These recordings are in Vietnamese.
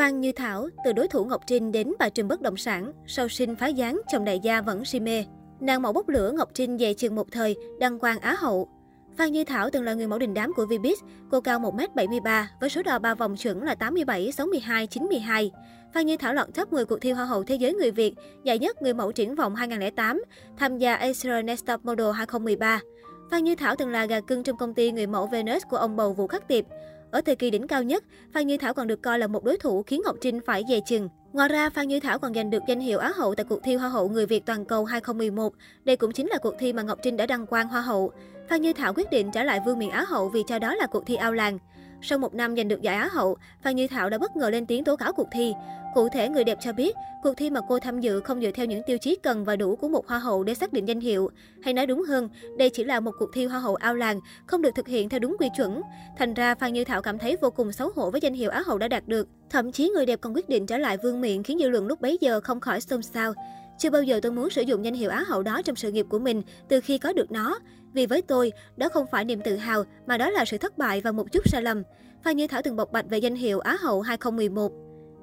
Phan Như Thảo, từ đối thủ Ngọc Trinh đến bà trùm bất động sản, sau sinh phá gián, chồng đại gia vẫn si mê. Nàng mẫu bốc lửa Ngọc Trinh về chừng một thời, đăng quang Á hậu. Phan Như Thảo từng là người mẫu đình đám của Vbiz, cô cao 1m73 với số đo 3 vòng chuẩn là 87, 62, 92. Phan Như Thảo lọt top 10 cuộc thi Hoa hậu Thế giới người Việt, giải nhất người mẫu triển vọng 2008, tham gia Asia Next Top Model 2013. Phan Như Thảo từng là gà cưng trong công ty người mẫu Venus của ông bầu Vũ Khắc Tiệp. Ở thời kỳ đỉnh cao nhất, Phan Như Thảo còn được coi là một đối thủ khiến Ngọc Trinh phải dè chừng. Ngoài ra, Phan Như Thảo còn giành được danh hiệu Á hậu tại cuộc thi Hoa hậu người Việt toàn cầu 2011. Đây cũng chính là cuộc thi mà Ngọc Trinh đã đăng quang Hoa hậu. Phan Như Thảo quyết định trả lại vương miện Á hậu vì cho đó là cuộc thi ao làng. Sau một năm giành được giải Á hậu, Phan Như Thảo đã bất ngờ lên tiếng tố cáo cuộc thi. Cụ thể, người đẹp cho biết, cuộc thi mà cô tham dự không dựa theo những tiêu chí cần và đủ của một hoa hậu để xác định danh hiệu. Hay nói đúng hơn, đây chỉ là một cuộc thi hoa hậu ao làng, không được thực hiện theo đúng quy chuẩn. Thành ra, Phan Như Thảo cảm thấy vô cùng xấu hổ với danh hiệu Á hậu đã đạt được. Thậm chí người đẹp còn quyết định trở lại vương miện khiến dư luận lúc bấy giờ không khỏi xôn xao. Chưa bao giờ tôi muốn sử dụng danh hiệu Á hậu đó trong sự nghiệp của mình từ khi có được nó. Vì với tôi, đó không phải niềm tự hào mà đó là sự thất bại và một chút sai lầm. Phan Như Thảo từng bộc bạch về danh hiệu Á hậu 2011.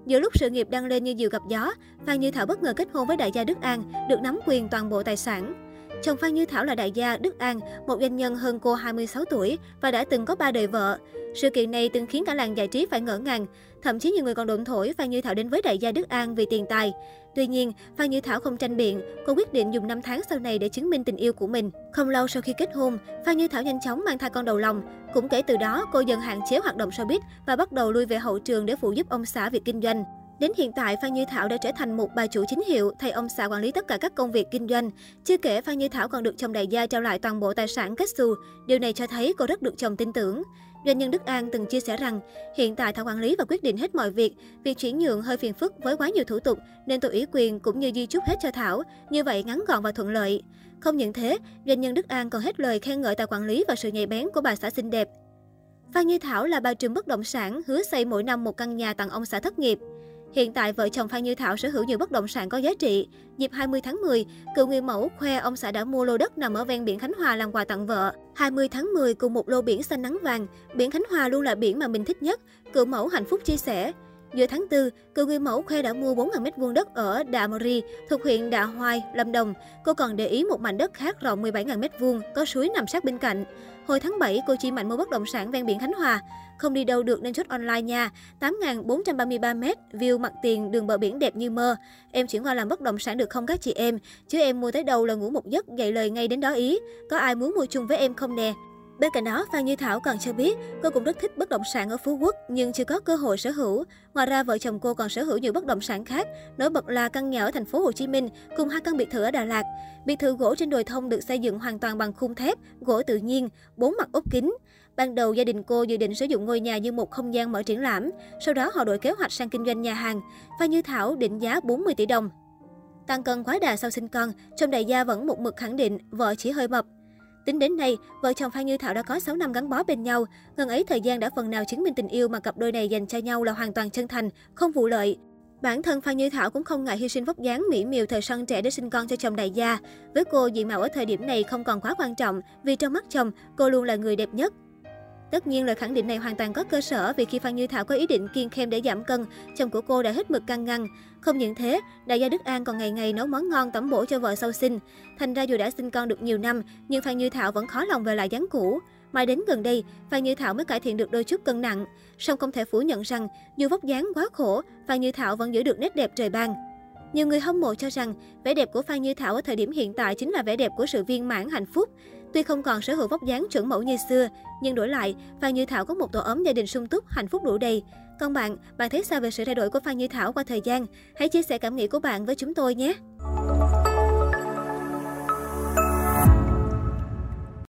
Giữa lúc sự nghiệp đang lên như diều gặp gió, Phan Như Thảo bất ngờ kết hôn với đại gia Đức An, được nắm quyền toàn bộ tài sản. Chồng Phan Như Thảo là đại gia Đức An, một doanh nhân hơn cô 26 tuổi và đã từng có ba đời vợ. Sự kiện này từng khiến cả làng giải trí phải ngỡ ngàng. Thậm chí nhiều người còn đồn thổi Phan Như Thảo đến với đại gia Đức An vì tiền tài. Tuy nhiên, Phan Như Thảo không tranh biện, cô quyết định dùng 5 tháng sau này để chứng minh tình yêu của mình. Không lâu sau khi kết hôn, Phan Như Thảo nhanh chóng mang thai con đầu lòng. Cũng kể từ đó, cô dần hạn chế hoạt động showbiz và bắt đầu lui về hậu trường để phụ giúp ông xã việc kinh doanh. Đến hiện tại, Phan Như Thảo đã trở thành một bà chủ chính hiệu, thay ông xã quản lý tất cả các công việc kinh doanh. Chưa kể, Phan Như Thảo còn được chồng đại gia trao lại toàn bộ tài sản kết xù. Điều này cho thấy cô rất được chồng tin tưởng. Doanh nhân Đức An từng chia sẻ rằng, hiện tại Thảo quản lý và quyết định hết mọi việc. Việc chuyển nhượng hơi phiền phức với quá nhiều thủ tục, nên tôi ủy quyền cũng như di chúc hết cho Thảo. Như vậy ngắn gọn và thuận lợi. Không những thế, doanh nhân Đức An còn hết lời khen ngợi tài quản lý và sự nhạy bén của bà xã xinh đẹp. Phan Như Thảo là bà trùm bất động sản, hứa xây mỗi năm một căn nhà tặng ông xã thất nghiệp. Hiện tại, vợ chồng Phan Như Thảo sở hữu nhiều bất động sản có giá trị. Dịp 20 tháng 10, cựu người mẫu khoe ông xã đã mua lô đất nằm ở ven biển Khánh Hòa làm quà tặng vợ. 20 tháng 10 cùng một lô biển xanh nắng vàng, biển Khánh Hòa luôn là biển mà mình thích nhất, cựu mẫu hạnh phúc chia sẻ. Giữa tháng 4, cựu người mẫu khoe đã mua 4.000 m2 đất ở Đạ Mori, thuộc huyện Đạ Hoai, Lâm Đồng. Cô còn để ý một mảnh đất khác rộng 17.000 m2, có suối nằm sát bên cạnh. Hồi tháng 7, cô chỉ mạnh mua bất động sản ven biển Khánh Hòa. Không đi đâu được nên chốt online nha. 8.433 m, view mặt tiền đường bờ biển đẹp như mơ. Em chuyển qua làm bất động sản được không các chị em? Chứ em mua tới đâu là ngủ một giấc, dậy lời ngay đến đó ý. Có ai muốn mua chung với em không nè? Bên cạnh đó, Phan Như Thảo còn cho biết cô cũng rất thích bất động sản ở Phú Quốc nhưng chưa có cơ hội sở hữu. Ngoài ra, vợ chồng cô còn sở hữu nhiều bất động sản khác, nổi bật là căn nhà ở thành phố Hồ Chí Minh cùng hai căn biệt thự ở Đà Lạt. Biệt thự gỗ trên đồi thông được xây dựng hoàn toàn bằng khung thép, gỗ tự nhiên, bốn mặt ốp kính. Ban đầu gia đình cô dự định sử dụng ngôi nhà như một không gian mở triển lãm, sau đó họ đổi kế hoạch sang kinh doanh nhà hàng. Phan Như Thảo định giá 40 tỷ đồng. Tăng cân quá đà sau sinh con, trong đại gia vẫn một mực khẳng định vợ chỉ hơi mập. Tính đến nay, vợ chồng Phan Như Thảo đã có 6 năm gắn bó bên nhau. Ngần ấy thời gian đã phần nào chứng minh tình yêu mà cặp đôi này dành cho nhau là hoàn toàn chân thành, không vụ lợi. Bản thân Phan Như Thảo cũng không ngại hy sinh vóc dáng mỹ miều thời son trẻ để sinh con cho chồng đại gia. Với cô, diện mạo ở thời điểm này không còn quá quan trọng, vì trong mắt chồng, cô luôn là người đẹp nhất. Tất nhiên lời khẳng định này hoàn toàn có cơ sở vì khi Phan Như Thảo có ý định kiêng khem để giảm cân, chồng của cô đã hết mực căng ngăn. Không những thế, đại gia Đức An còn ngày ngày nấu món ngon tẩm bổ cho vợ sau sinh. Thành ra dù đã sinh con được nhiều năm, nhưng Phan Như Thảo vẫn khó lòng về lại dáng cũ. Mãi đến gần đây, Phan Như Thảo mới cải thiện được đôi chút cân nặng. Song không thể phủ nhận rằng, dù vóc dáng quá khổ, Phan Như Thảo vẫn giữ được nét đẹp trời ban. Nhiều người hâm mộ cho rằng, vẻ đẹp của Phan Như Thảo ở thời điểm hiện tại chính là vẻ đẹp của sự viên mãn hạnh phúc. Tuy không còn sở hữu vóc dáng chuẩn mẫu như xưa, nhưng đổi lại, Phan Như Thảo có một tổ ấm gia đình sung túc, hạnh phúc đủ đầy. Còn bạn, bạn thấy sao về sự thay đổi của Phan Như Thảo qua thời gian? Hãy chia sẻ cảm nghĩ của bạn với chúng tôi nhé!